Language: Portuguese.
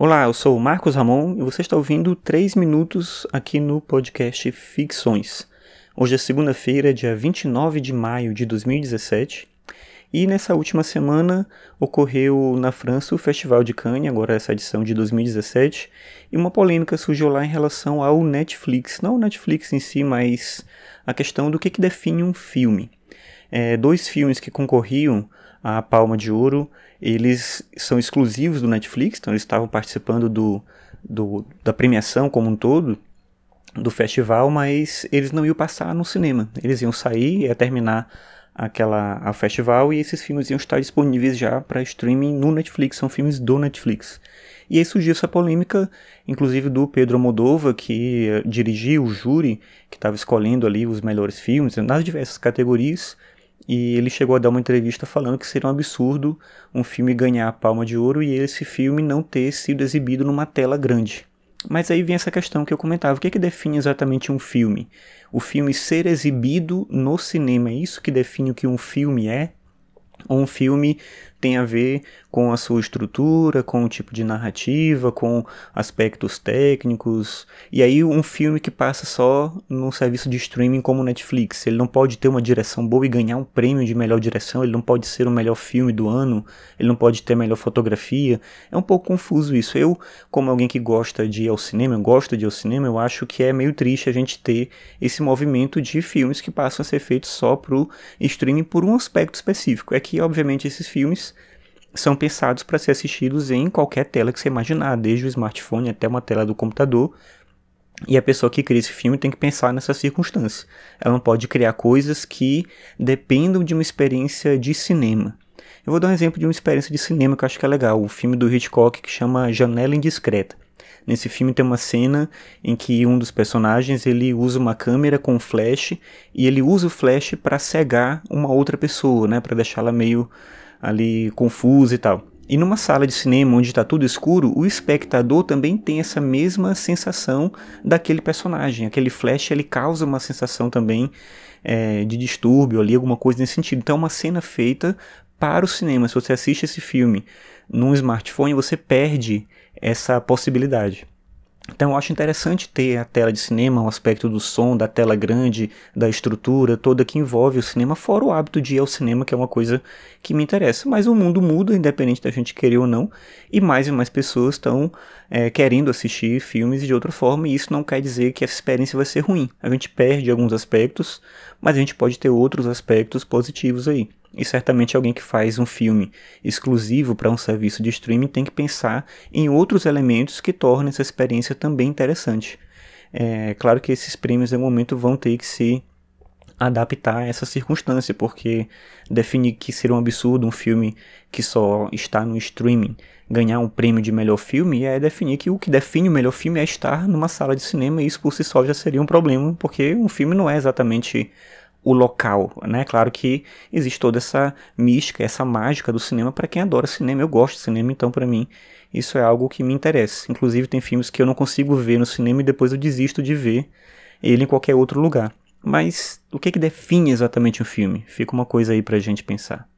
Olá, eu sou o Marcos Ramon e você está ouvindo 3 minutos aqui no podcast Ficções. Hoje é segunda-feira, dia 29 de maio de 2017, e nessa última semana ocorreu na França o Festival de Cannes, agora essa edição de 2017, e uma polêmica surgiu lá em relação ao Netflix, não o Netflix em si, mas a questão do que, que define um filme. É, dois filmes que concorriam à Palma de Ouro eles são exclusivos do Netflix, então eles estavam participando do, do, da premiação como um todo, do festival, mas eles não iam passar no cinema. Eles iam sair, ia terminar aquela a festival e esses filmes iam estar disponíveis já para streaming no Netflix, são filmes do Netflix. E aí surgiu essa polêmica, inclusive do Pedro Moldova, que uh, dirigiu o júri, que estava escolhendo ali os melhores filmes nas diversas categorias, e ele chegou a dar uma entrevista falando que seria um absurdo um filme ganhar a Palma de Ouro e esse filme não ter sido exibido numa tela grande. Mas aí vem essa questão que eu comentava: o que, é que define exatamente um filme? O filme ser exibido no cinema é isso que define o que um filme é? Um filme tem a ver com a sua estrutura, com o tipo de narrativa, com aspectos técnicos. E aí um filme que passa só num serviço de streaming como Netflix, ele não pode ter uma direção boa e ganhar um prêmio de melhor direção, ele não pode ser o melhor filme do ano, ele não pode ter melhor fotografia. É um pouco confuso isso. Eu, como alguém que gosta de ir ao cinema, eu gosto de ir ao cinema, eu acho que é meio triste a gente ter esse movimento de filmes que passam a ser feitos só pro streaming por um aspecto específico. É que, obviamente, esses filmes são pensados para ser assistidos em qualquer tela que você imaginar, desde o smartphone até uma tela do computador. E a pessoa que cria esse filme tem que pensar nessa circunstância. Ela não pode criar coisas que dependam de uma experiência de cinema. Eu vou dar um exemplo de uma experiência de cinema que eu acho que é legal. O filme do Hitchcock que chama Janela Indiscreta. Nesse filme tem uma cena em que um dos personagens ele usa uma câmera com flash e ele usa o flash para cegar uma outra pessoa, né, para deixá-la meio ali confusa e tal. E numa sala de cinema onde está tudo escuro, o espectador também tem essa mesma sensação daquele personagem. Aquele flash ele causa uma sensação também é, de distúrbio ali, alguma coisa nesse sentido. Então é uma cena feita para o cinema. Se você assiste esse filme num smartphone, você perde essa possibilidade. Então eu acho interessante ter a tela de cinema, o aspecto do som, da tela grande, da estrutura toda que envolve o cinema, fora o hábito de ir ao cinema, que é uma coisa que me interessa. Mas o mundo muda, independente da gente querer ou não, e mais e mais pessoas estão é, querendo assistir filmes de outra forma, e isso não quer dizer que essa experiência vai ser ruim. A gente perde alguns aspectos, mas a gente pode ter outros aspectos positivos aí. E certamente alguém que faz um filme exclusivo para um serviço de streaming tem que pensar em outros elementos que tornem essa experiência também interessante. É claro que esses prêmios, em momento, vão ter que se adaptar a essa circunstância, porque definir que seria um absurdo um filme que só está no streaming ganhar um prêmio de melhor filme é definir que o que define o melhor filme é estar numa sala de cinema e isso por si só já seria um problema, porque um filme não é exatamente o local, né? Claro que existe toda essa mística, essa mágica do cinema para quem adora cinema. Eu gosto de cinema, então para mim isso é algo que me interessa. Inclusive tem filmes que eu não consigo ver no cinema e depois eu desisto de ver ele em qualquer outro lugar. Mas o que, que define exatamente um filme? Fica uma coisa aí pra gente pensar.